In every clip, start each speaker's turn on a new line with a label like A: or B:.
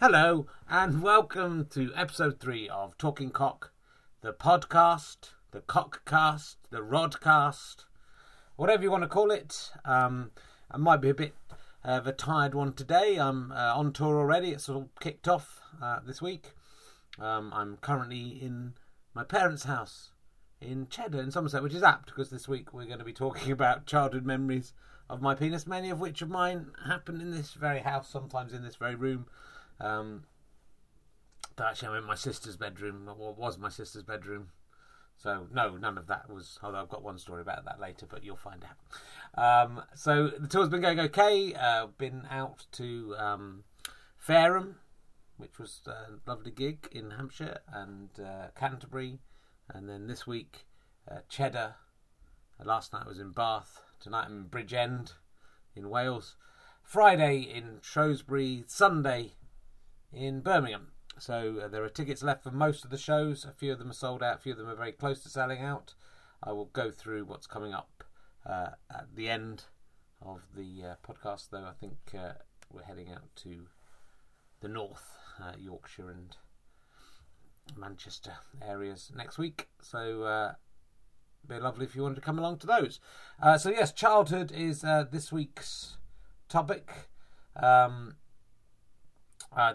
A: Hello, and welcome to episode three of Talking Cock, the podcast, the cockcast, the rodcast, whatever you want to call it. Um, I might be a bit of a tired one today. I'm uh, on tour already. It's all kicked off uh, this week. Um, I'm currently in my parents' house in Cheddar in Somerset, which is apt because this week we're going to be talking about childhood memories of my penis, many of which of mine happened in this very house, sometimes in this very room. Um, but actually, I'm in my sister's bedroom, or was my sister's bedroom. So no, none of that was. Although I've got one story about that later, but you'll find out. Um, so the tour's been going okay. Uh, been out to um, Fareham, which was a lovely gig in Hampshire, and uh, Canterbury, and then this week uh, Cheddar. last night was in Bath. Tonight I'm in Bridgend, in Wales. Friday in Shrewsbury. Sunday in Birmingham. So uh, there are tickets left for most of the shows. A few of them are sold out. A few of them are very close to selling out. I will go through what's coming up uh, at the end of the uh, podcast, though. I think uh, we're heading out to the north, uh, Yorkshire and Manchester areas next week. So uh, be lovely if you wanted to come along to those. so yes, childhood is this week's topic. Um, uh,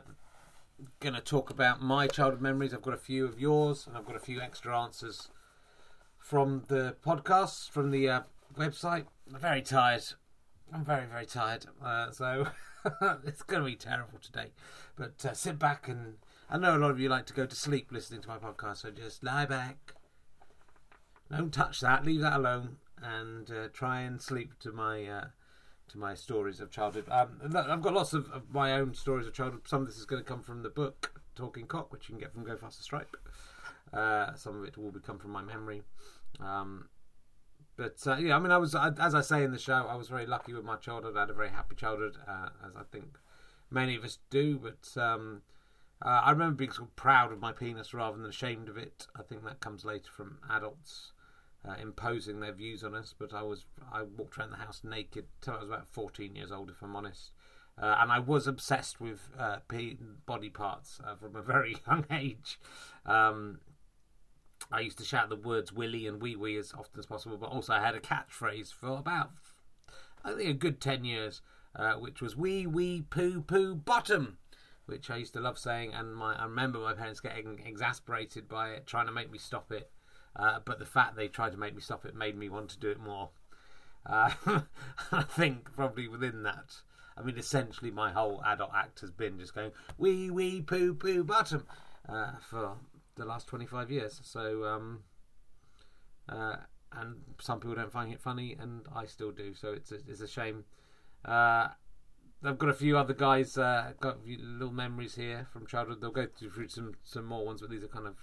A: going to talk about my childhood memories. I've got a few of yours, and I've got a few extra answers from the podcast, from the uh, website. I'm very tired. I'm very, very tired. Uh, so it's going to be terrible today. But uh, sit back and I know a lot of you like to go to sleep listening to my podcast, so just lie back. Don't touch that. Leave that alone, and uh, try and sleep to my uh, to my stories of childhood. Um, I've got lots of, of, my own stories of childhood. Some of this is going to come from the book Talking Cock, which you can get from Go Faster Stripe. Uh, some of it will come from my memory. Um, but uh, yeah, I mean, I was as I say in the show, I was very lucky with my childhood. I had a very happy childhood, uh, as I think many of us do. But um, uh, I remember being sort of proud of my penis rather than ashamed of it. I think that comes later from adults uh, imposing their views on us. But I was I walked around the house naked till I was about fourteen years old, if I'm honest. Uh, and I was obsessed with uh, body parts uh, from a very young age. Um, I used to shout the words "willy" and "wee wee" as often as possible, but also I had a catchphrase for about I think a good ten years, uh, which was "wee wee poo poo bottom." Which I used to love saying, and my, I remember my parents getting exasperated by it, trying to make me stop it. Uh, but the fact they tried to make me stop it made me want to do it more. Uh, I think probably within that, I mean, essentially my whole adult act has been just going wee wee poo poo bottom uh, for the last twenty five years. So, um, uh, and some people don't find it funny, and I still do. So it's a, it's a shame. Uh, I've got a few other guys, uh, got a few little memories here from childhood. They'll go through some some more ones, but these are kind of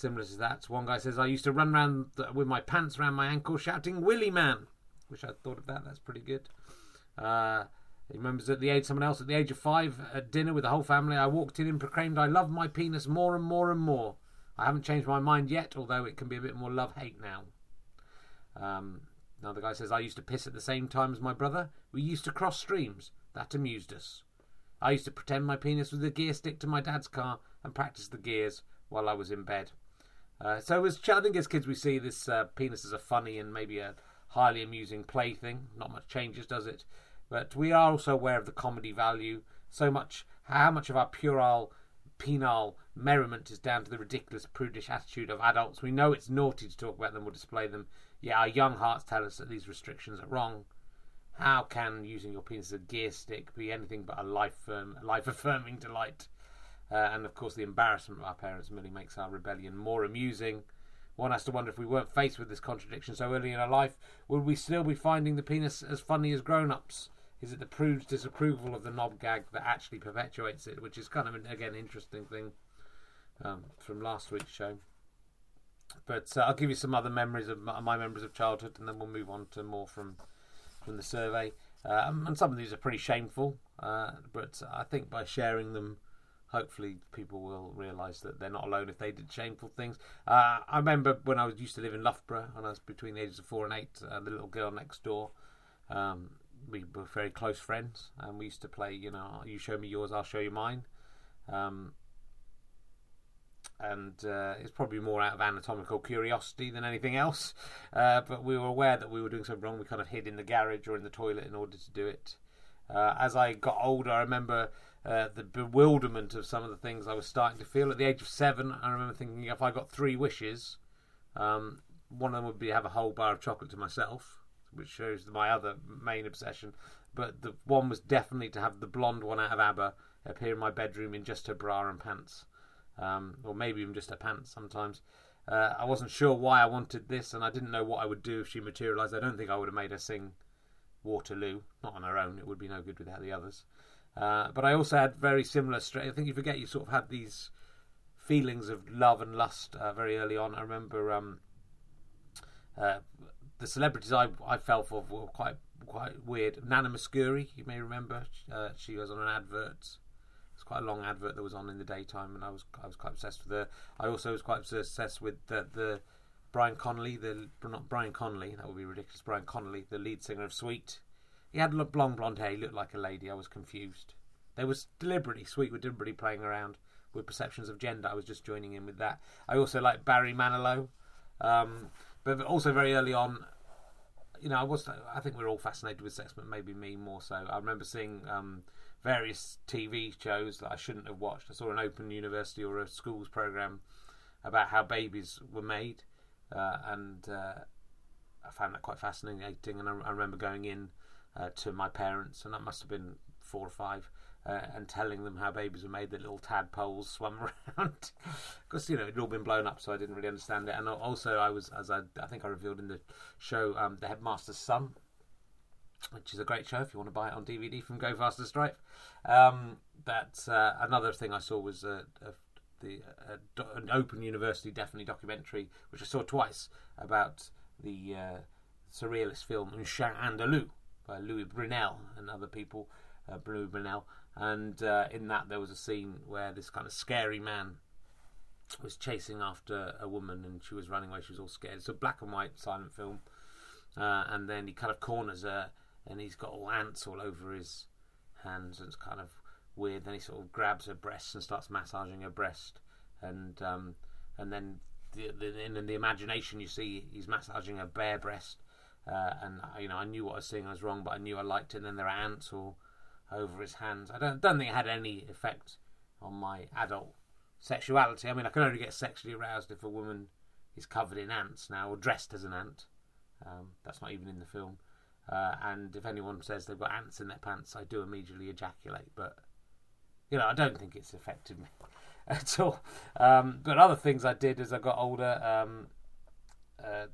A: similar to that. One guy says, I used to run around with my pants around my ankle shouting, Willy Man. Wish I'd thought of that. That's pretty good. Uh, he remembers at the age, someone else at the age of five at dinner with the whole family, I walked in and proclaimed, I love my penis more and more and more. I haven't changed my mind yet, although it can be a bit more love hate now. Um, another guy says, I used to piss at the same time as my brother. We used to cross streams. That amused us. I used to pretend my penis was a gear stick to my dad's car and practice the gears while I was in bed. Uh, so as I think as kids we see this uh, penis as a funny and maybe a highly amusing plaything. Not much changes, does it? But we are also aware of the comedy value. So much, how much of our puerile, penile merriment is down to the ridiculous, prudish attitude of adults. We know it's naughty to talk about them or display them, yet our young hearts tell us that these restrictions are wrong. How can using your penis as a gear stick be anything but a life, life affirming delight? Uh, and of course, the embarrassment of our parents merely makes our rebellion more amusing. One has to wonder if we weren't faced with this contradiction so early in our life, would we still be finding the penis as funny as grown ups? Is it the prude's disapproval of the knob gag that actually perpetuates it, which is kind of, an, again, interesting thing um, from last week's show. But uh, I'll give you some other memories of my, my, memories of childhood, and then we'll move on to more from from the survey. Uh, and some of these are pretty shameful, uh, but I think by sharing them hopefully people will realise that they're not alone if they did shameful things. Uh, I remember when I was used to live in Loughborough, and I was between the ages of four and eight, uh, the little girl next door. Um, we were very close friends, and we used to play. You know, you show me yours, I'll show you mine. Um, and uh, it's probably more out of anatomical curiosity than anything else. Uh, but we were aware that we were doing something wrong. We kind of hid in the garage or in the toilet in order to do it. Uh, as I got older, I remember uh, the bewilderment of some of the things I was starting to feel. At the age of seven, I remember thinking if I got three wishes, um, one of them would be to have a whole bar of chocolate to myself, which shows my other main obsession. But the one was definitely to have the blonde one out of ABBA appear in my bedroom in just her bra and pants um, or maybe even just her pants sometimes. Uh, I wasn't sure why I wanted this, and I didn't know what I would do if she materialised. I don't think I would have made her sing Waterloo, not on her own. It would be no good without the others. Uh, but I also had very similar. Stra- I think you forget you sort of had these feelings of love and lust uh, very early on. I remember um, uh, the celebrities I I fell for were quite quite weird. Nana Mouskouri, you may remember, uh, she was on an advert It's quite a long advert that was on in the daytime, and I was I was quite obsessed with her. I also was quite obsessed with the, the Brian Connolly, the not Brian Connolly, that would be ridiculous. Brian Connolly, the lead singer of Sweet. He had blonde blonde hair. He looked like a lady. I was confused. They was deliberately Sweet were deliberately playing around with perceptions of gender. I was just joining in with that. I also like Barry Manilow, um, but also very early on, you know, I was. I think we are all fascinated with sex, but maybe me more so. I remember seeing. Um, various TV shows that I shouldn't have watched. I saw an Open University or a schools program about how babies were made, uh, and uh, I found that quite fascinating. And I, I remember going in uh, to my parents, and that must have been four or five, uh, and telling them how babies were made. That little tadpoles swam around because you know it'd all been blown up, so I didn't really understand it. And also, I was, as I, I think I revealed in the show, um, the headmaster's son which is a great show if you want to buy it on DVD from Go Faster Stripe. Um, that uh, another thing I saw was uh, the uh, an Open University definitely documentary, which I saw twice about the uh, surrealist film Chien Andalou Luis Buñuel and other people, uh, Luis Buñuel. And uh, in that, there was a scene where this kind of scary man was chasing after a woman and she was running away. She was all scared. It's a black and white silent film. Uh, and then he kind of corners her and he's got all ants all over his hands, and it's kind of weird. Then he sort of grabs her breast and starts massaging her breast, and um, and then the, the, in the imagination you see he's massaging her bare breast, uh, and you know I knew what I was seeing I was wrong, but I knew I liked it. And then there are ants all over his hands. I don't don't think it had any effect on my adult sexuality. I mean, I can only get sexually aroused if a woman is covered in ants now or dressed as an ant. Um, that's not even in the film. Uh, and if anyone says they've got ants in their pants, I do immediately ejaculate. But you know, I don't think it's affected me at all. Um, but other things I did as I got older, um, uh,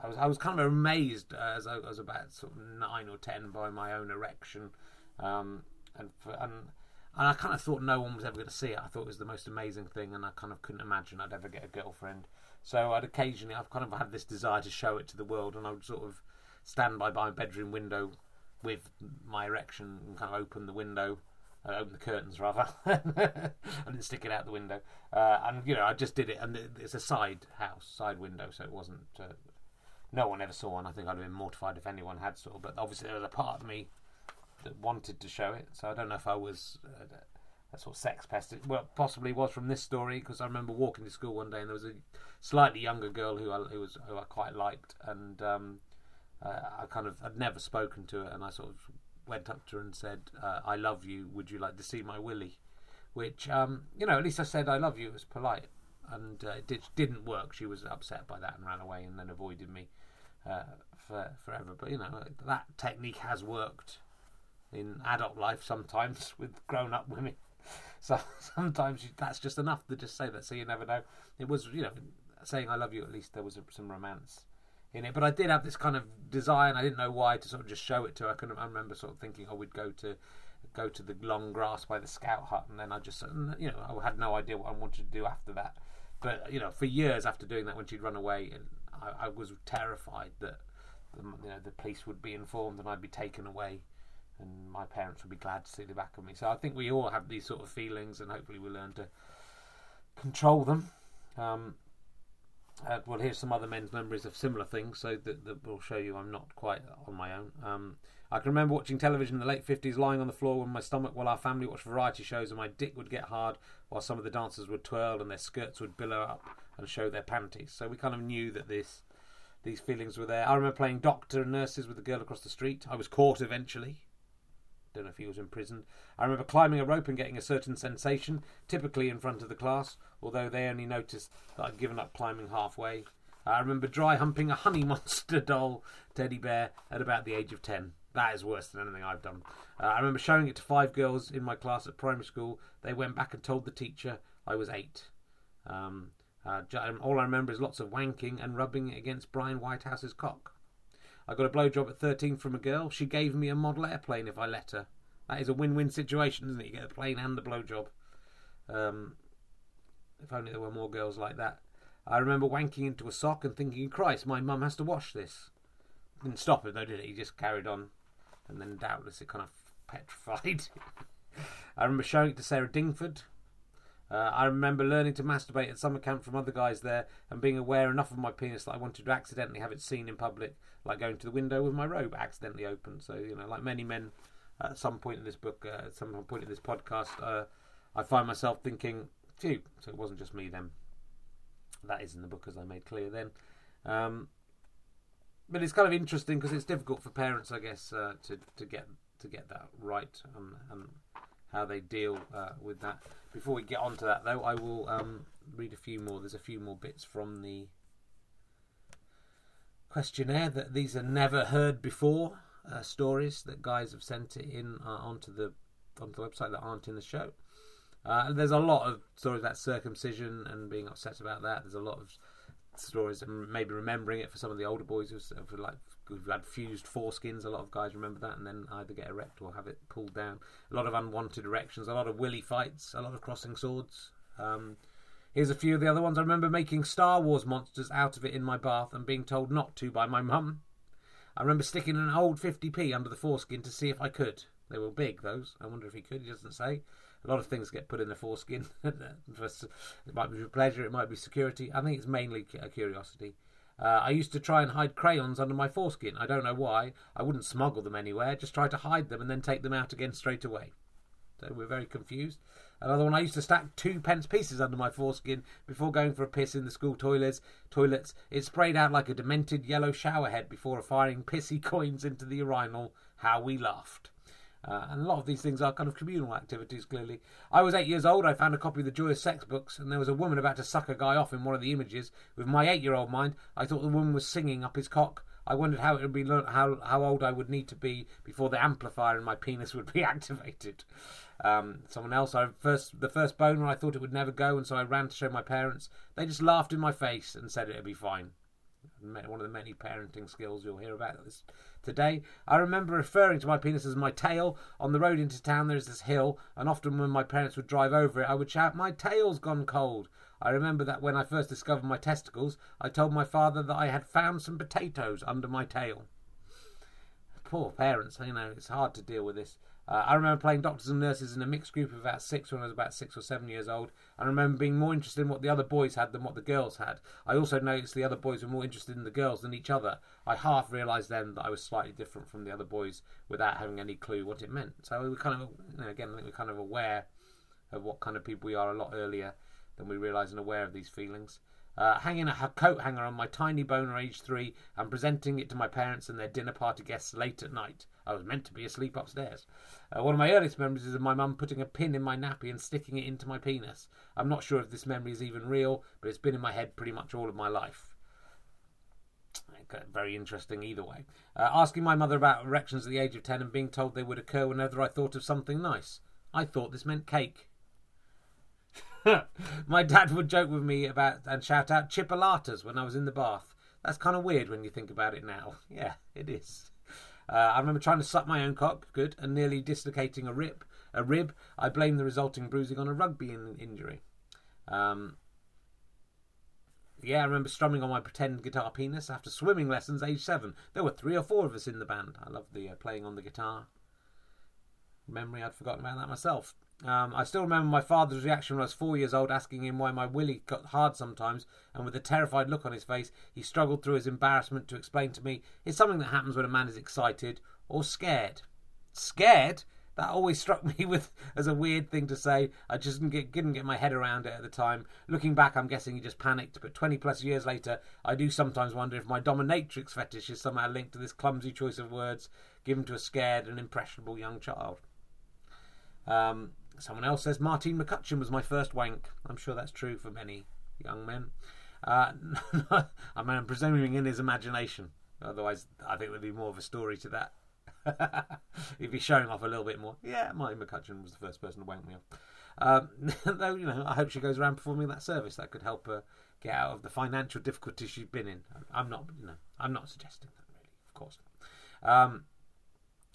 A: I was I was kind of amazed uh, as I was about sort of nine or ten by my own erection, um, and for, and and I kind of thought no one was ever going to see it. I thought it was the most amazing thing, and I kind of couldn't imagine I'd ever get a girlfriend. So I'd occasionally, I've kind of had this desire to show it to the world, and I would sort of stand by my bedroom window with my erection and kind of open the window, uh, open the curtains rather. Didn't stick it out the window, uh, and you know I just did it, and it's a side house, side window, so it wasn't. Uh, no one ever saw, one. I think I'd have been mortified if anyone had saw. But obviously there was a part of me that wanted to show it, so I don't know if I was. Uh, a sort of sex pest. Well, possibly was from this story because I remember walking to school one day and there was a slightly younger girl who I who was who I quite liked, and um, uh, I kind of had never spoken to her, and I sort of went up to her and said, uh, "I love you. Would you like to see my willy?" Which, um, you know, at least I said I love you. It was polite, and uh, it did, didn't work. She was upset by that and ran away, and then avoided me uh, for forever. But you know, that technique has worked in adult life sometimes with grown-up women. So sometimes that's just enough to just say that. So you never know. It was, you know, saying I love you. At least there was some romance in it. But I did have this kind of desire, and I didn't know why to sort of just show it to her. I, couldn't, I remember sort of thinking, oh, we'd go to go to the long grass by the scout hut, and then I just, you know, I had no idea what I wanted to do after that. But you know, for years after doing that, when she'd run away, and I, I was terrified that the, you know the police would be informed and I'd be taken away, and my parents would be glad to see the back of me. So I think we all have these sort of feelings, and hopefully we learn to control them. Um, Uh, well, here's some other men's memories of similar things, so that, that will show you I'm not quite on my own. Um, I can remember watching television in the late 50s, lying on the floor with my stomach while our family watched variety shows, and my dick would get hard while some of the dancers would twirl and their skirts would billow up and show their panties. So we kind of knew that this these feelings were there. I remember playing doctor and nurses with the girl across the street. I was caught eventually. Don't know if he was imprisoned. I remember climbing a rope and getting a certain sensation, typically in front of the class, although they only noticed that I'd given up climbing halfway. I remember dry humping a honey monster doll teddy bear at about the age of 10. That is worse than anything I've done. Uh, I remember showing it to five girls in my class at primary school. They went back and told the teacher I was eight. Um, uh, um, all I remember is lots of wanking and rubbing against Brian Whitehouse's cock. I got a blowjob at 13 from a girl. She gave me a model airplane if I let her. That is a win-win situation, isn't it? You get a plane and the blowjob. Um, if only there were more girls like that. I remember wanking into a sock and thinking, Christ, my mum has to wash this. Didn't stop it though, did it? He just carried on and then doubtless it kind of petrified. I remember showing it to Sarah Dingford. Uh, I remember learning to masturbate at summer camp from other guys there and being aware enough of my penis that I wanted to accidentally have it seen in public, like going to the window with my robe accidentally open. So, you know, like many men at some point in this book, uh, at some point in this podcast, uh, I find myself thinking, phew, so it wasn't just me then. That is in the book, as I made clear then. Um, but it's kind of interesting because it's difficult for parents, I guess, uh, to to get to get that right and, and how they deal uh, with that. Before we get on to that, though, I will um, read a few more. There's a few more bits from the questionnaire that these are never heard before uh, stories that guys have sent it in uh, onto the onto the website that aren't in the show. Uh, there's a lot of stories about circumcision and being upset about that. There's a lot of stories and maybe remembering it for some of the older boys who've, like who've had fused foreskins. A lot of guys remember that and then either get erect or have it pulled down. A lot of unwanted erections, a lot of willy fights, a lot of crossing swords. Um, here's a few of the other ones. I remember making Star Wars monsters out of it in my bath and being told not to by my mum. I remember sticking an old 50p under the foreskin to see if I could. They were big, those. I wonder if he could. He doesn't say a lot of things get put in the foreskin. it might be for pleasure, it might be security. I think it's mainly a curiosity. Uh, I used to try and hide crayons under my foreskin. I don't know why. I wouldn't smuggle them anywhere, just try to hide them and then take them out again straight away. So we're very confused. Another one, I used to stack two pence pieces under my foreskin before going for a piss in the school toilets. Toilets. It sprayed out like a demented yellow showerhead before firing pissy coins into the urinal. How we laughed. Uh, and a lot of these things are kind of communal activities, clearly. I was eight years old. I found a copy of the Joy of Sex books, and there was a woman about to suck a guy off in one of the images. With my eight year old mind, I thought the woman was singing up his cock. I wondered how it would be how how old I would need to be before the amplifier in my penis would be activated. Um, someone else, I first the first boner, I thought it would never go, and so I ran to show my parents. They just laughed in my face and said it'd be fine. One of the many parenting skills you'll hear about this today. I remember referring to my penis as my tail. On the road into town, there is this hill, and often when my parents would drive over it, I would shout, My tail's gone cold. I remember that when I first discovered my testicles, I told my father that I had found some potatoes under my tail. Poor parents, you know, it's hard to deal with this. Uh, I remember playing doctors and nurses in a mixed group of about six when I was about six or seven years old. I remember being more interested in what the other boys had than what the girls had. I also noticed the other boys were more interested in the girls than each other. I half realised then that I was slightly different from the other boys without having any clue what it meant. So we were kind of, you know, again, I think we're kind of aware of what kind of people we are a lot earlier than we realise and aware of these feelings. Uh, hanging a coat hanger on my tiny boner, age three, and presenting it to my parents and their dinner party guests late at night. I was meant to be asleep upstairs. Uh, one of my earliest memories is of my mum putting a pin in my nappy and sticking it into my penis. I'm not sure if this memory is even real, but it's been in my head pretty much all of my life. Very interesting either way. Uh, asking my mother about erections at the age of 10 and being told they would occur whenever I thought of something nice. I thought this meant cake. my dad would joke with me about and shout out chipolatas when I was in the bath. That's kind of weird when you think about it now. Yeah, it is. Uh, I remember trying to suck my own cock, good, and nearly dislocating a rib. A rib. I blame the resulting bruising on a rugby in- injury. Um, yeah, I remember strumming on my pretend guitar penis after swimming lessons, age seven. There were three or four of us in the band. I loved the uh, playing on the guitar. Memory, I'd forgotten about that myself. Um, I still remember my father's reaction when I was four years old, asking him why my willy got hard sometimes, and with a terrified look on his face, he struggled through his embarrassment to explain to me it's something that happens when a man is excited or scared. Scared? That always struck me with as a weird thing to say. I just didn't get, didn't get my head around it at the time. Looking back, I'm guessing he just panicked. But 20 plus years later, I do sometimes wonder if my dominatrix fetish is somehow linked to this clumsy choice of words given to a scared and impressionable young child. Um, someone else says Martine McCutcheon was my first wank. I'm sure that's true for many young men. Uh, I mean, I'm presuming in his imagination. Otherwise, I think there'd be more of a story to that. He'd be showing off a little bit more. Yeah, Martine McCutcheon was the first person to wank me off. Um, though, you know, I hope she goes around performing that service. That could help her get out of the financial difficulties she's been in. I'm not, you know, I'm not suggesting that really, of course. Um,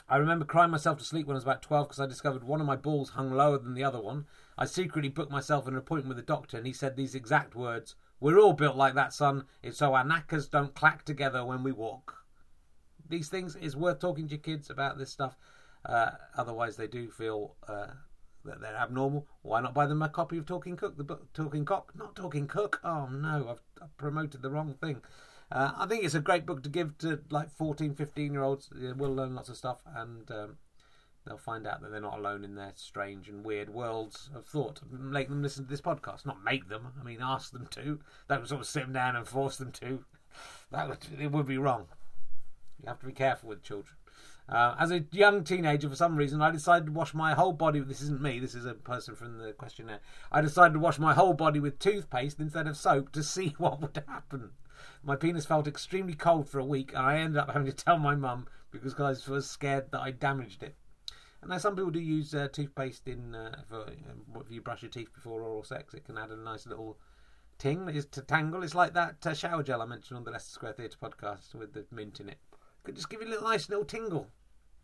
A: I remember crying myself to sleep when I was about 12 because I discovered one of my balls hung lower than the other one. I secretly booked myself an appointment with a doctor, and he said these exact words We're all built like that, son. It's so our knackers don't clack together when we walk. These things is worth talking to your kids about this stuff. Uh, otherwise, they do feel uh, that they're abnormal. Why not buy them a copy of Talking Cook, the book Talking Cock? Not Talking Cook. Oh no, I've, I've promoted the wrong thing. Uh, I think it's a great book to give to like 14, 15 year olds. They will learn lots of stuff and um, they'll find out that they're not alone in their strange and weird worlds of thought. Make them listen to this podcast. Not make them, I mean, ask them to. Would sort of sit them down and force them to. That would, it would be wrong. You have to be careful with children. Uh, as a young teenager, for some reason, I decided to wash my whole body. This isn't me. This is a person from the questionnaire. I decided to wash my whole body with toothpaste instead of soap to see what would happen. My penis felt extremely cold for a week, and I ended up having to tell my mum because I was scared that I damaged it. And now some people do use uh, toothpaste in uh, for uh, if you brush your teeth before oral sex. It can add a nice little ting is to tangle. It's like that uh, shower gel I mentioned on the Leicester Square Theatre podcast with the mint in it. Could just give you a little nice little tingle.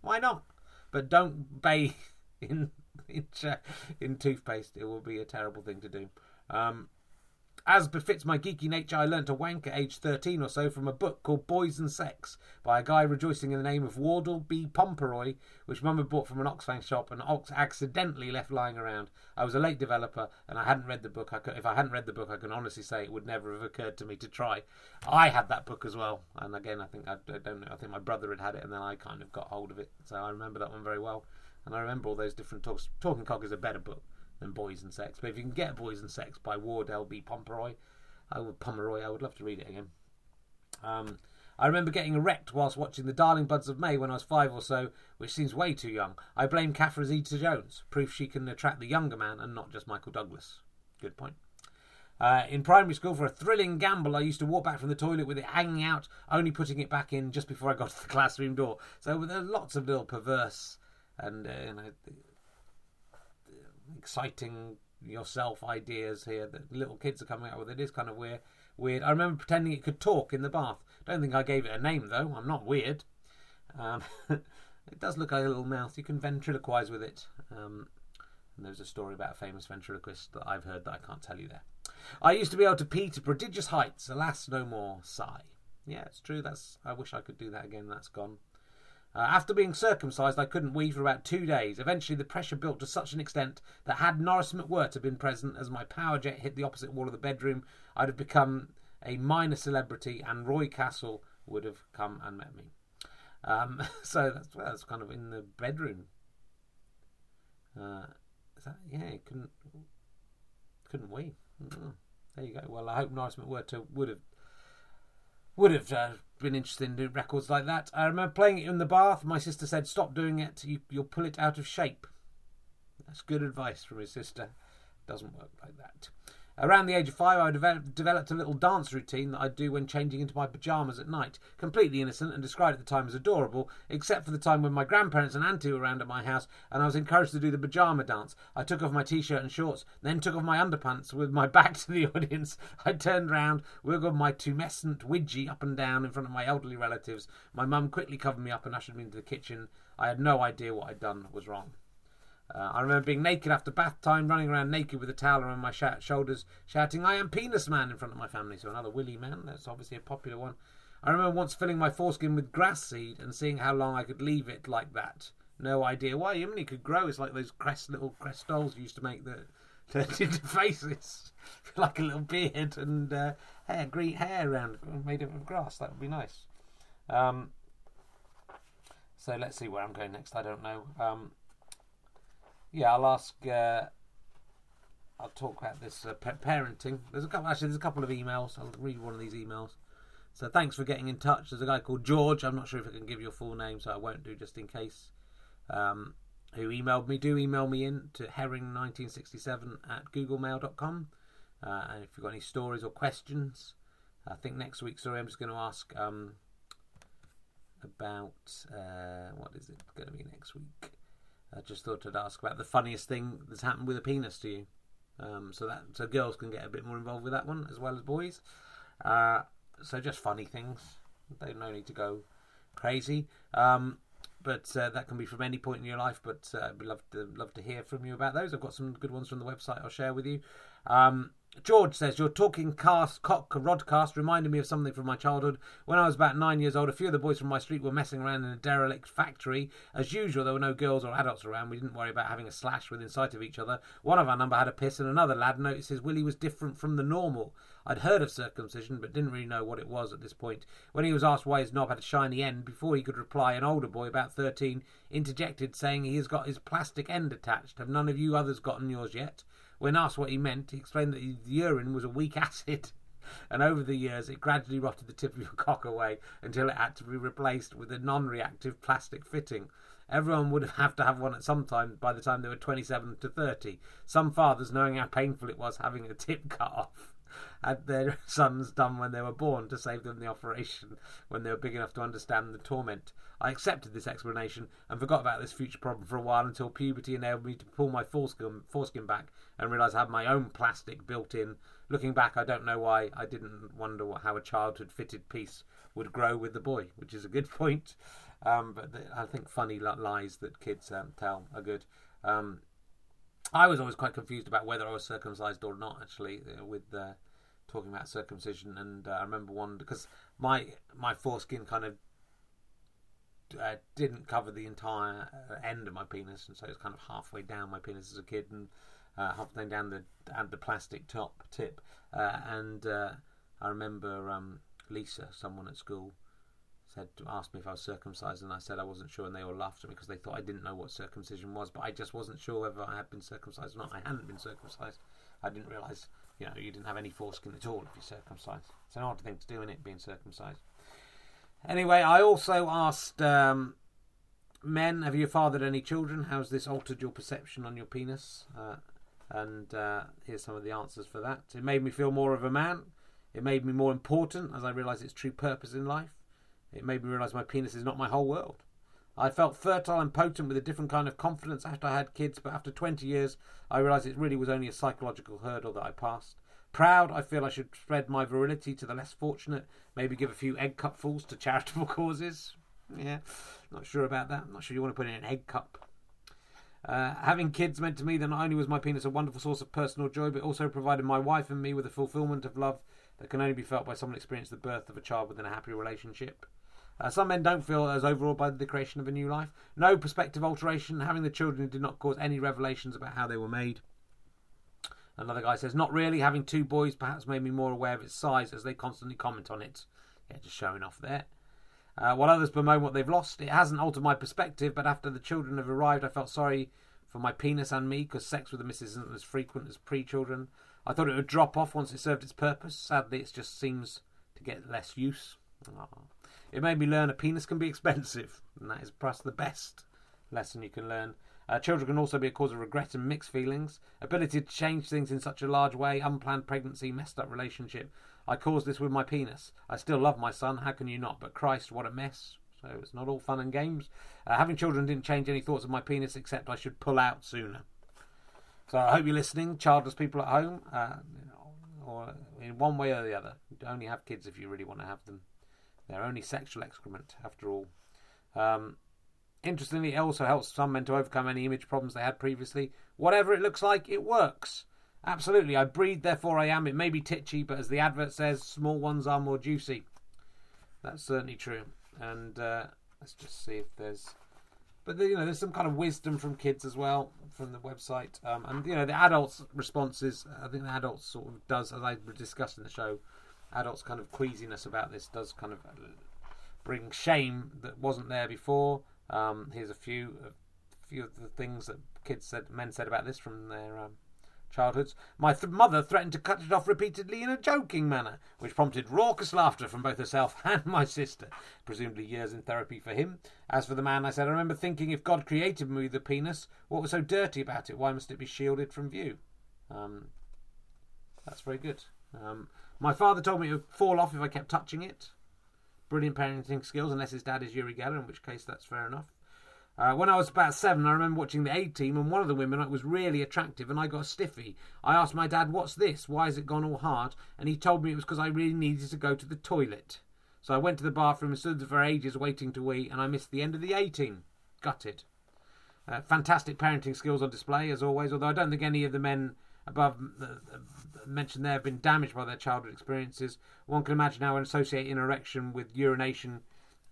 A: Why not? But don't bathe in in, in toothpaste. It will be a terrible thing to do. Um, as befits my geeky nature, I learnt to wank at age 13 or so from a book called Boys and Sex by a guy rejoicing in the name of Wardell B. Pomeroy, which Mum had bought from an Oxfam shop and Ox accidentally left lying around. I was a late developer and I hadn't read the book. I could, if I hadn't read the book, I can honestly say it would never have occurred to me to try. I had that book as well, and again, I think I, I don't know. I think my brother had had it, and then I kind of got hold of it. So I remember that one very well, and I remember all those different talks. Talking Cock is a better book than Boys and Sex. But if you can get Boys and Sex by Wardell B. Pomeroy, I would Pomeroy, I would love to read it again. Um, I remember getting erect whilst watching The Darling Buds of May when I was five or so, which seems way too young. I blame Catherine Zeta Jones, proof she can attract the younger man and not just Michael Douglas. Good point. Uh, in primary school, for a thrilling gamble, I used to walk back from the toilet with it hanging out, only putting it back in just before I got to the classroom door. So there are lots of little perverse and uh, you know, exciting yourself ideas here that little kids are coming out with. It is kind of weird. Weird. I remember pretending it could talk in the bath. Don't think I gave it a name though. I'm not weird. Um, it does look like a little mouth. You can ventriloquize with it. Um, and there's a story about a famous ventriloquist that I've heard that I can't tell you there. I used to be able to pee to prodigious heights. Alas, no more. Sigh. Yeah, it's true. That's. I wish I could do that again. That's gone. Uh, after being circumcised, I couldn't wee for about two days. Eventually, the pressure built to such an extent that had Norris McWhirter been present as my power jet hit the opposite wall of the bedroom, I'd have become a minor celebrity, and Roy Castle would have come and met me. Um, so that's well, that's kind of in the bedroom. Uh, that, yeah, couldn't couldn't wee. Mm, there you go. Well, I hope Norris McWhirter would have would have uh, been interested in records like that. I remember playing it in the bath. My sister said, "Stop doing it. You, you'll pull it out of shape." That's good advice from his sister. Doesn't work like that. Around the age of five, I developed a little dance routine that I'd do when changing into my pyjamas at night. Completely innocent and described at the time as adorable, except for the time when my grandparents and auntie were around at my house and I was encouraged to do the pyjama dance. I took off my t shirt and shorts, then took off my underpants with my back to the audience. I turned round, wiggled my tumescent widgie up and down in front of my elderly relatives. My mum quickly covered me up and ushered me into the kitchen. I had no idea what I'd done was wrong. Uh, I remember being naked after bath time, running around naked with a towel around my sh- shoulders, shouting, I am Penis Man in front of my family. So another Willy Man, that's obviously a popular one. I remember once filling my foreskin with grass seed and seeing how long I could leave it like that no idea why. Yimini could grow. It's like those crest little crest dolls used to make that turned into faces, like a little beard and uh, hair, green hair around made of grass. That would be nice. Um, so let's see where I'm going next. I don't know. Um, yeah, I'll ask. Uh, I'll talk about this uh, parenting. There's a couple. Actually, there's a couple of emails. I'll read one of these emails. So thanks for getting in touch. There's a guy called George. I'm not sure if I can give your full name, so I won't do just in case. Um, who emailed me? Do email me in to herring1967 at googlemail.com. Uh, and if you've got any stories or questions, I think next week, sorry, I'm just going to ask um, about uh, what is it going to be next week? I just thought I'd ask about the funniest thing that's happened with a penis to you. Um, so that so girls can get a bit more involved with that one as well as boys. Uh, so just funny things. They no need to go crazy. Um, but uh, that can be from any point in your life. But uh, I'd love to love to hear from you about those. I've got some good ones from the website. I'll share with you. Um, George says, Your talking cast, cock rodcast reminded me of something from my childhood. When I was about nine years old, a few of the boys from my street were messing around in a derelict factory. As usual, there were no girls or adults around. We didn't worry about having a slash within sight of each other. One of our number had a piss, and another lad noticed Willie was different from the normal. I'd heard of circumcision, but didn't really know what it was at this point. When he was asked why his knob had a shiny end, before he could reply, an older boy, about 13, interjected, saying he has got his plastic end attached. Have none of you others gotten yours yet? When asked what he meant, he explained that his urine was a weak acid, and over the years it gradually rotted the tip of your cock away until it had to be replaced with a non reactive plastic fitting. Everyone would have to have one at some time by the time they were 27 to 30. Some fathers, knowing how painful it was having a tip cut off, had their sons done when they were born to save them the operation when they were big enough to understand the torment. I accepted this explanation and forgot about this future problem for a while until puberty enabled me to pull my foreskin, foreskin back and realise I had my own plastic built in. Looking back, I don't know why I didn't wonder how a childhood fitted piece would grow with the boy, which is a good point. Um, but the, I think funny lies that kids um, tell are good. Um, I was always quite confused about whether I was circumcised or not, actually, uh, with uh, talking about circumcision. And uh, I remember one because my my foreskin kind of uh, didn't cover the entire uh, end of my penis, and so it was kind of halfway down my penis as a kid, and uh, halfway down the and the plastic top tip. and I remember um, Lisa, someone at school, said asked me if I was circumcised, and I said I wasn't sure, and they all laughed at me because they thought I didn't know what circumcision was. But I just wasn't sure whether I had been circumcised or not. I hadn't been circumcised. I didn't realise, you know, you didn't have any foreskin at all if you're circumcised. It's an odd thing to do in it, being circumcised. Anyway, I also asked um, men, have you fathered any children? How's this altered your perception on your penis? Uh, and uh, here's some of the answers for that. It made me feel more of a man. It made me more important as I realised its true purpose in life. It made me realise my penis is not my whole world. I felt fertile and potent with a different kind of confidence after I had kids, but after 20 years, I realised it really was only a psychological hurdle that I passed. Proud, I feel I should spread my virility to the less fortunate, maybe give a few egg cupfuls to charitable causes. Yeah, not sure about that. I'm Not sure you want to put in an egg cup. Uh, having kids meant to me that not only was my penis a wonderful source of personal joy, but also provided my wife and me with a fulfillment of love that can only be felt by someone experienced the birth of a child within a happy relationship. Uh, some men don't feel as overawed by the creation of a new life. No perspective alteration. Having the children did not cause any revelations about how they were made. Another guy says, Not really. Having two boys perhaps made me more aware of its size as they constantly comment on it. Yeah, just showing off there. Uh, while others bemoan what they've lost, it hasn't altered my perspective, but after the children have arrived, I felt sorry for my penis and me because sex with the missus isn't as frequent as pre children. I thought it would drop off once it served its purpose. Sadly, it just seems to get less use. It made me learn a penis can be expensive, and that is perhaps the best lesson you can learn. Uh, children can also be a cause of regret and mixed feelings. Ability to change things in such a large way, unplanned pregnancy, messed up relationship. I caused this with my penis. I still love my son, how can you not? But Christ, what a mess. So it's not all fun and games. Uh, having children didn't change any thoughts of my penis, except I should pull out sooner. So I hope you're listening, childless people at home, uh, or in one way or the other. You only have kids if you really want to have them. They're only sexual excrement, after all. Um, interestingly, it also helps some men to overcome any image problems they had previously. Whatever it looks like, it works. Absolutely. I breed, therefore I am. It may be titchy, but as the advert says, small ones are more juicy. That's certainly true. And uh, let's just see if there's but you know, there's some kind of wisdom from kids as well from the website, um, and you know, the adults' responses. I think the adults sort of does, as I discussed in the show, adults' kind of queasiness about this does kind of bring shame that wasn't there before. Um, here's a few, a few of the things that kids said, men said about this from their um, childhoods. My th- mother threatened to cut it off repeatedly in a joking manner, which prompted raucous laughter from both herself and my sister, presumably years in therapy for him. As for the man, I said, I remember thinking if God created me with a penis, what was so dirty about it? Why must it be shielded from view? Um, that's very good. Um, my father told me it would fall off if I kept touching it. Brilliant parenting skills, unless his dad is Uri Geller, in which case that's fair enough. Uh, when I was about seven, I remember watching the A team, and one of the women was really attractive, and I got stiffy. I asked my dad, What's this? Why has it gone all hard? And he told me it was because I really needed to go to the toilet. So I went to the bathroom and stood there for ages waiting to wee, and I missed the end of the A team. Gutted. Uh, fantastic parenting skills on display, as always, although I don't think any of the men above mentioned there have been damaged by their childhood experiences. One can imagine how an associating erection with urination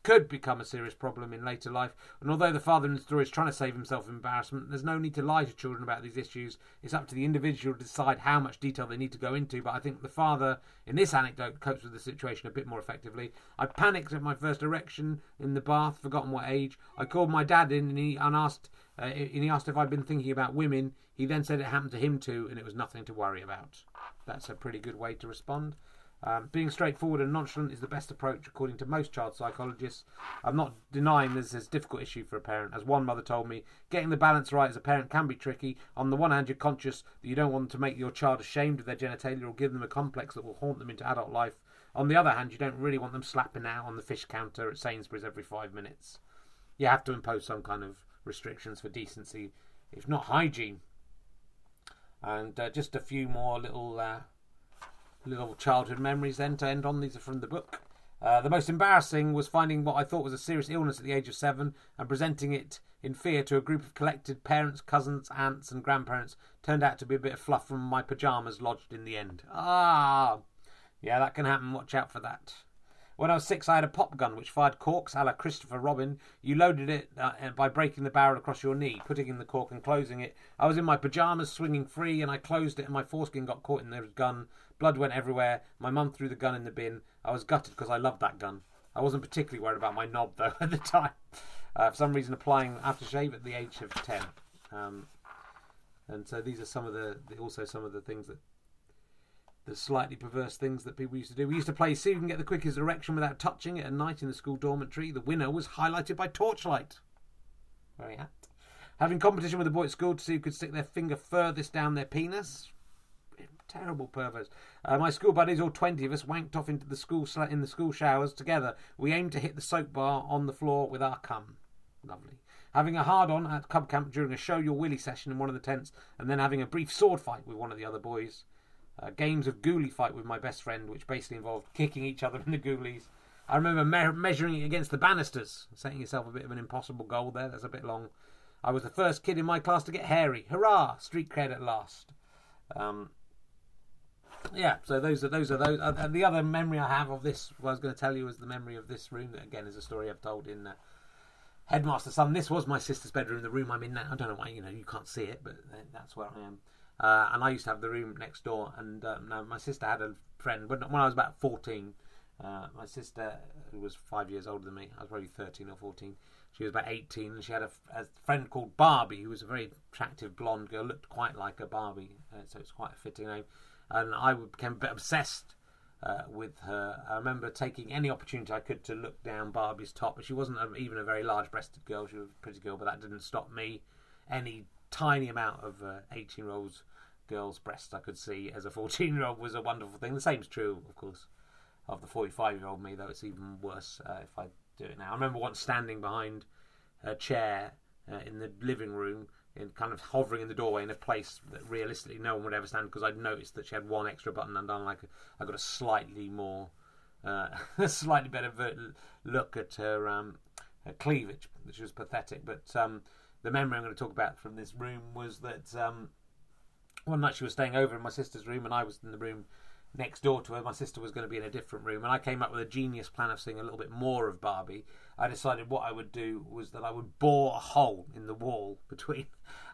A: could become a serious problem in later life. And although the father in the story is trying to save himself from embarrassment, there's no need to lie to children about these issues. It's up to the individual to decide how much detail they need to go into. But I think the father in this anecdote copes with the situation a bit more effectively. I panicked at my first erection in the bath, forgotten what age. I called my dad in and he and asked, uh, and he asked if I'd been thinking about women. He then said it happened to him too, and it was nothing to worry about. That's a pretty good way to respond. Um, being straightforward and nonchalant is the best approach, according to most child psychologists. I'm not denying this is a difficult issue for a parent. As one mother told me, getting the balance right as a parent can be tricky. On the one hand, you're conscious that you don't want to make your child ashamed of their genitalia or give them a complex that will haunt them into adult life. On the other hand, you don't really want them slapping out on the fish counter at Sainsbury's every five minutes. You have to impose some kind of restrictions for decency, if not hygiene. And uh, just a few more little. Uh, little childhood memories then to end on. These are from the book. Uh, the most embarrassing was finding what I thought was a serious illness at the age of seven and presenting it in fear to a group of collected parents, cousins, aunts, and grandparents. Turned out to be a bit of fluff from my pyjamas lodged in the end. Ah, yeah, that can happen. Watch out for that. When I was six, I had a pop gun which fired corks a la Christopher Robin. You loaded it uh, by breaking the barrel across your knee, putting in the cork and closing it. I was in my pyjamas, swinging free, and I closed it, and my foreskin got caught in the gun. Blood went everywhere. My mum threw the gun in the bin. I was gutted because I loved that gun. I wasn't particularly worried about my knob though at the time. Uh, for some reason, applying aftershave at the age of ten. Um, and so these are some of the also some of the things that the slightly perverse things that people used to do. We used to play see who can get the quickest erection without touching it at night in the school dormitory. The winner was highlighted by torchlight. Very apt. Having competition with the boy at school to see who could stick their finger furthest down their penis. Terrible perverts. Uh, my school buddies, all twenty of us, wanked off into the school in the school showers together. We aimed to hit the soap bar on the floor with our cum. Lovely. Having a hard on at Cub Camp during a show your willy session in one of the tents, and then having a brief sword fight with one of the other boys. Uh, games of ghoulie fight with my best friend, which basically involved kicking each other in the ghoulies. I remember me- measuring it against the banisters, setting yourself a bit of an impossible goal there. That's a bit long. I was the first kid in my class to get hairy. Hurrah! Street cred at last. Um, yeah, so those are those are those. Uh, and the other memory I have of this, what I was going to tell you, was the memory of this room. That again is a story I've told in uh, Headmaster Son. This was my sister's bedroom, the room I'm in now. I don't know why you know you can't see it, but that's where I am. Uh, and I used to have the room next door. And now my sister had a friend when, when I was about 14. Uh, my sister, who was five years older than me, I was probably 13 or 14. She was about 18, and she had a, a friend called Barbie, who was a very attractive blonde girl, looked quite like a Barbie, uh, so it's quite a fitting name. And I became obsessed uh, with her. I remember taking any opportunity I could to look down Barbie's top. She wasn't a, even a very large-breasted girl; she was a pretty girl, but that didn't stop me any tiny amount of 18-year-olds girl's breast I could see as a 14 year old was a wonderful thing. The same's true, of course, of the 45 year old me, though it's even worse uh, if I do it now. I remember once standing behind a chair uh, in the living room, in kind of hovering in the doorway in a place that realistically no one would ever stand because I'd noticed that she had one extra button undone. Like I got a slightly more, uh, a slightly better look at her, um, her cleavage, which was pathetic. But um, the memory I'm going to talk about from this room was that. Um, one night she was staying over in my sister's room, and I was in the room next door to her. My sister was going to be in a different room, and I came up with a genius plan of seeing a little bit more of Barbie. I decided what I would do was that I would bore a hole in the wall between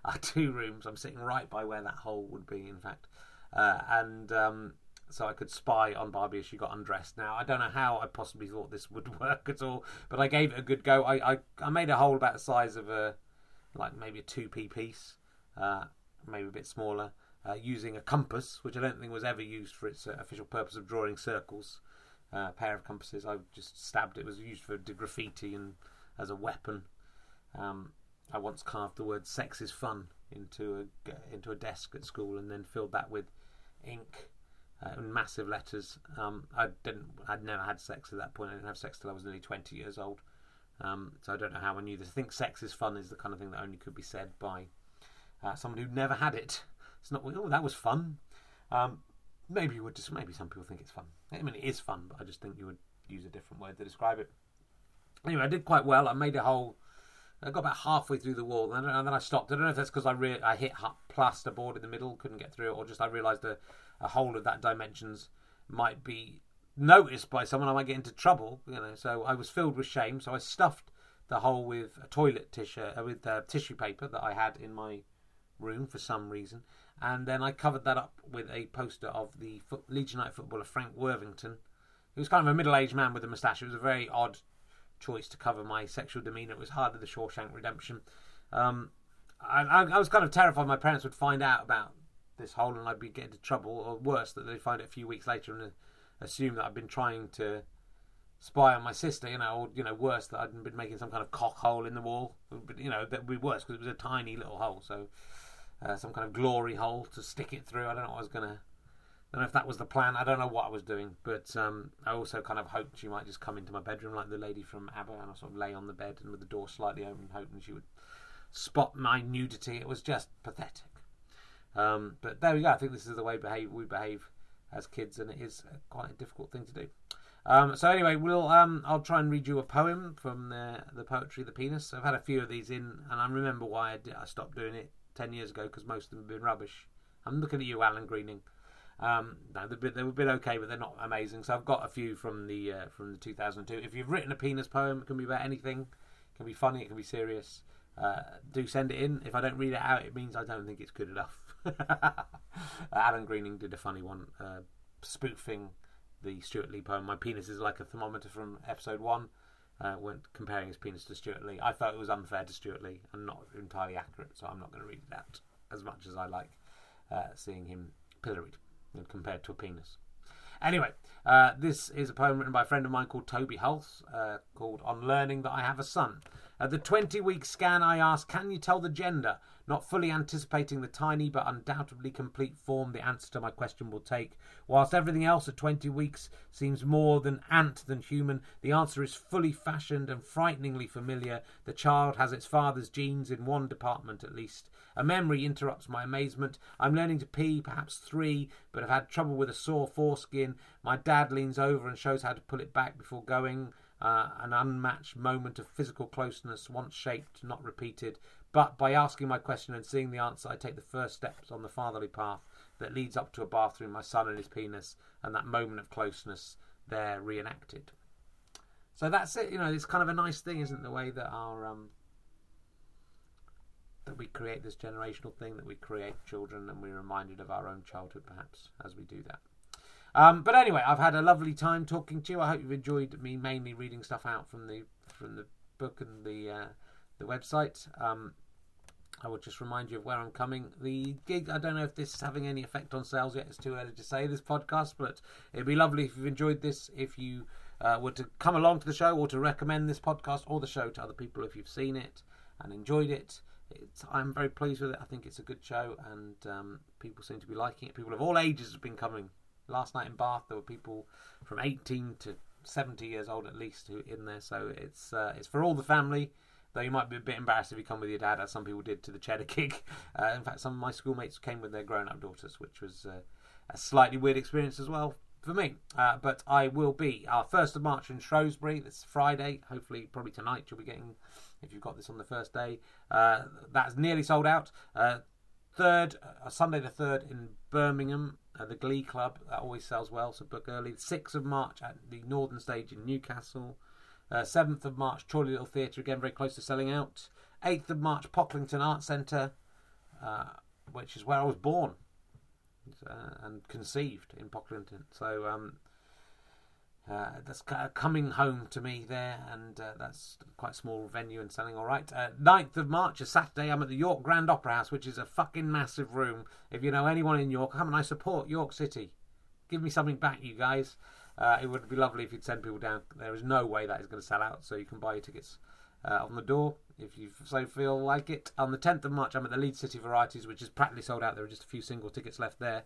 A: our two rooms. I'm sitting right by where that hole would be, in fact, uh, and um, so I could spy on Barbie as she got undressed. Now I don't know how I possibly thought this would work at all, but I gave it a good go. I I, I made a hole about the size of a like maybe a two p piece, uh, maybe a bit smaller uh, using a compass, which I don't think was ever used for its uh, official purpose of drawing circles. Uh, a pair of compasses. I just stabbed it. it was used for graffiti and as a weapon. Um, I once carved the word "sex is fun" into a into a desk at school, and then filled that with ink uh, in massive letters. Um, I didn't. I'd never had sex at that point. I didn't have sex till I was nearly twenty years old. Um, so I don't know how I knew this. I think "sex is fun" is the kind of thing that only could be said by uh, someone who'd never had it. It's not. Oh, that was fun. Um, maybe you would just. Maybe some people think it's fun. I mean, it is fun, but I just think you would use a different word to describe it. Anyway, I did quite well. I made a hole. I got about halfway through the wall, and then I stopped. I don't know if that's because I re- I hit plasterboard in the middle, couldn't get through it, or just I realised a, a hole of that dimensions might be noticed by someone. I might get into trouble, you know. So I was filled with shame. So I stuffed the hole with a toilet tissue uh, with uh, tissue paper that I had in my room for some reason, and then I covered that up with a poster of the Leeds United footballer Frank Worthington, He was kind of a middle-aged man with a moustache. It was a very odd choice to cover my sexual demeanour. It was hardly the Shawshank Redemption. Um, I, I, was kind of terrified my parents would find out about this hole and I'd be getting into trouble, or worse, that they'd find it a few weeks later and assume that I'd been trying to spy on my sister, you know, or you know, worse that I'd been making some kind of cock hole in the wall. You know, that would be worse because it was a tiny little hole. So uh, some kind of glory hole to stick it through. I don't know what I was gonna. I don't know if that was the plan. I don't know what I was doing, but um, I also kind of hoped she might just come into my bedroom like the lady from ABBA, and I sort of lay on the bed and with the door slightly open, hoping she would spot my nudity. It was just pathetic. Um, but there we go. I think this is the way behave, we behave as kids, and it is quite a difficult thing to do. Um, so anyway, we'll um, I'll try and read you a poem from the the poetry the penis. I've had a few of these in, and I remember why I, did, I stopped doing it 10 years ago because most of them have been rubbish. I'm looking at you, Alan Greening. Um, no, they've been, they've been okay, but they're not amazing. So I've got a few from the uh, from the 2002. If you've written a penis poem, it can be about anything. It can be funny, it can be serious. Uh, do send it in. If I don't read it out, it means I don't think it's good enough. Alan Greening did a funny one, uh, spoofing the Stewart Lee poem. My penis is like a thermometer from episode one uh, when comparing his penis to Stewart Lee. I felt it was unfair to Stewart Lee and not entirely accurate, so I'm not going to read that as much as I like uh, seeing him pilloried and compared to a penis. Anyway, uh, this is a poem written by a friend of mine called Toby Hulse, uh, called On Learning That I Have a Son. At the 20 week scan, I asked, Can you tell the gender? Not fully anticipating the tiny but undoubtedly complete form the answer to my question will take. Whilst everything else at 20 weeks seems more than ant than human, the answer is fully fashioned and frighteningly familiar. The child has its father's genes in one department at least. A memory interrupts my amazement. I'm learning to pee, perhaps three, but have had trouble with a sore foreskin. My dad leans over and shows how to pull it back before going. Uh, an unmatched moment of physical closeness, once shaped, not repeated. But by asking my question and seeing the answer, I take the first steps on the fatherly path that leads up to a bathroom, my son and his penis, and that moment of closeness there reenacted. So that's it. You know, it's kind of a nice thing, isn't it? The way that our um, that we create this generational thing, that we create children, and we're reminded of our own childhood, perhaps, as we do that. Um, but anyway, I've had a lovely time talking to you. I hope you've enjoyed me mainly reading stuff out from the from the book and the uh, the website. Um, I will just remind you of where I'm coming. The gig, I don't know if this is having any effect on sales yet. It's too early to say this podcast, but it'd be lovely if you've enjoyed this. If you uh, were to come along to the show or to recommend this podcast or the show to other people if you've seen it and enjoyed it. It's, I'm very pleased with it. I think it's a good show, and um, people seem to be liking it. People of all ages have been coming. Last night in Bath, there were people from 18 to 70 years old at least who in there. So it's uh, it's for all the family. Though you might be a bit embarrassed if you come with your dad, as some people did to the Cheddar gig. Uh, in fact, some of my schoolmates came with their grown-up daughters, which was uh, a slightly weird experience as well for me. Uh, but I will be our first of March in Shrewsbury. This Friday, hopefully, probably tonight. You'll be getting if you've got this on the first day. Uh, that's nearly sold out. Uh, third, uh, Sunday the third in Birmingham Uh, the Glee Club that always sells well, so book early. Sixth of March at the Northern Stage in Newcastle. Uh, seventh of March, Chorley Little Theatre again, very close to selling out. Eighth of March, Pocklington Art Centre, uh, which is where I was born uh, and conceived in Pocklington. So um, uh, that's coming home to me there, and uh, that's quite a small venue and selling all right. Uh, 9th of March, a Saturday, I'm at the York Grand Opera House, which is a fucking massive room. If you know anyone in York, come and I support York City. Give me something back, you guys. Uh, it would be lovely if you'd send people down. There is no way that is going to sell out, so you can buy your tickets uh, on the door if you so feel like it. On the 10th of March, I'm at the Leeds City Varieties, which is practically sold out. There are just a few single tickets left there.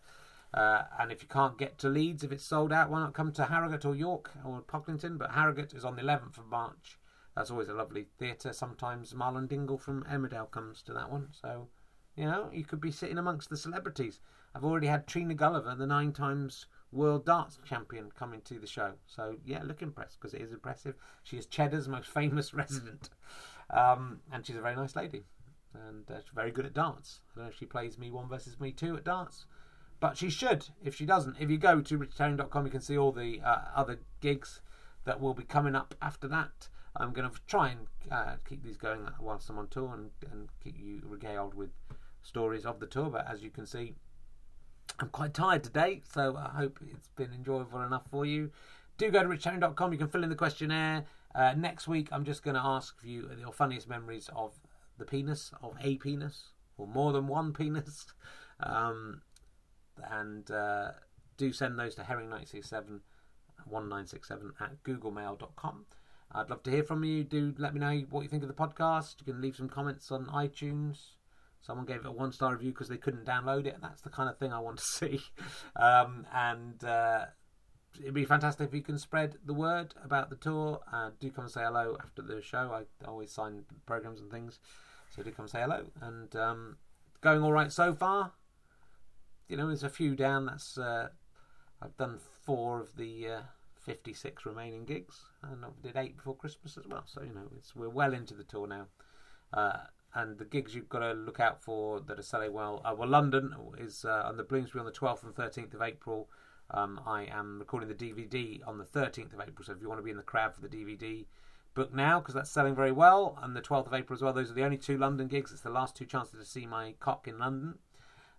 A: Uh, and if you can't get to Leeds, if it's sold out, why not come to Harrogate or York or Pocklington? But Harrogate is on the 11th of March. That's always a lovely theatre. Sometimes Marlon Dingle from Emmerdale comes to that one. So, you know, you could be sitting amongst the celebrities. I've already had Trina Gulliver, the nine times world darts champion, coming to the show. So, yeah, look impressed because it is impressive. She is Cheddar's most famous resident. Um, and she's a very nice lady. And uh, she's very good at darts. I don't know if she plays me one versus me two at darts. But she should. If she doesn't, if you go to richardherring.com, you can see all the uh, other gigs that will be coming up after that. I'm going to try and uh, keep these going whilst I'm on tour and, and keep you regaled with stories of the tour. But as you can see, I'm quite tired today, so I hope it's been enjoyable enough for you. Do go to richardherring.com. You can fill in the questionnaire. Uh, next week, I'm just going to ask you your funniest memories of the penis, of a penis, or more than one penis. Um, and uh, do send those to herring967 1967 at googlemail.com. I'd love to hear from you. Do let me know what you think of the podcast. You can leave some comments on iTunes. Someone gave it a one star review because they couldn't download it. That's the kind of thing I want to see. Um, and uh, it'd be fantastic if you can spread the word about the tour. Uh, do come and say hello after the show. I always sign programs and things. So do come say hello. And um, going all right so far you know, there's a few down. That's uh, I've done four of the uh, 56 remaining gigs, and I did eight before Christmas as well. So you know, it's we're well into the tour now. Uh, and the gigs you've got to look out for that are selling well. Uh, well, London is uh, on the Bloomsbury on the 12th and 13th of April. Um, I am recording the DVD on the 13th of April, so if you want to be in the crowd for the DVD, book now because that's selling very well. And the 12th of April as well. Those are the only two London gigs. It's the last two chances to see my cock in London.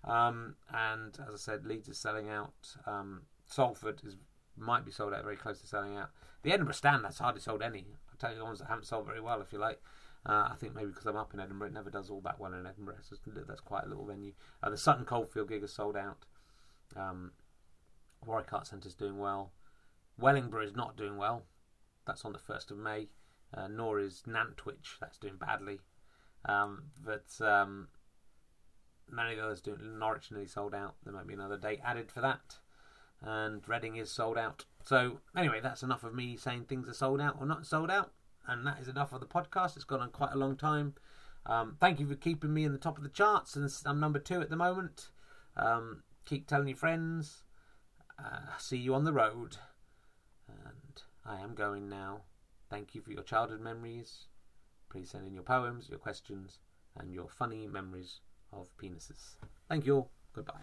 A: Um, and as I said, Leeds is selling out. Um, Salford is might be sold out, very close to selling out. The Edinburgh stand that's hardly sold any. I'll tell you the ones that haven't sold very well, if you like. Uh, I think maybe because I'm up in Edinburgh, it never does all that well in Edinburgh. So that's quite a little venue. Uh, the Sutton Coldfield gig is sold out. Um, Warwick Art Centre is doing well. Wellingborough is not doing well. That's on the 1st of May. Uh, nor is Nantwich. That's doing badly. Um, but um, many of the others do. Norwich nearly sold out. There might be another date added for that. And Reading is sold out. So, anyway, that's enough of me saying things are sold out or not sold out. And that is enough of the podcast. It's gone on quite a long time. Um, thank you for keeping me in the top of the charts. And I'm number two at the moment. Um, keep telling your friends. Uh, see you on the road. And I am going now. Thank you for your childhood memories. Please send in your poems, your questions, and your funny memories of penises. Thank you all. Goodbye.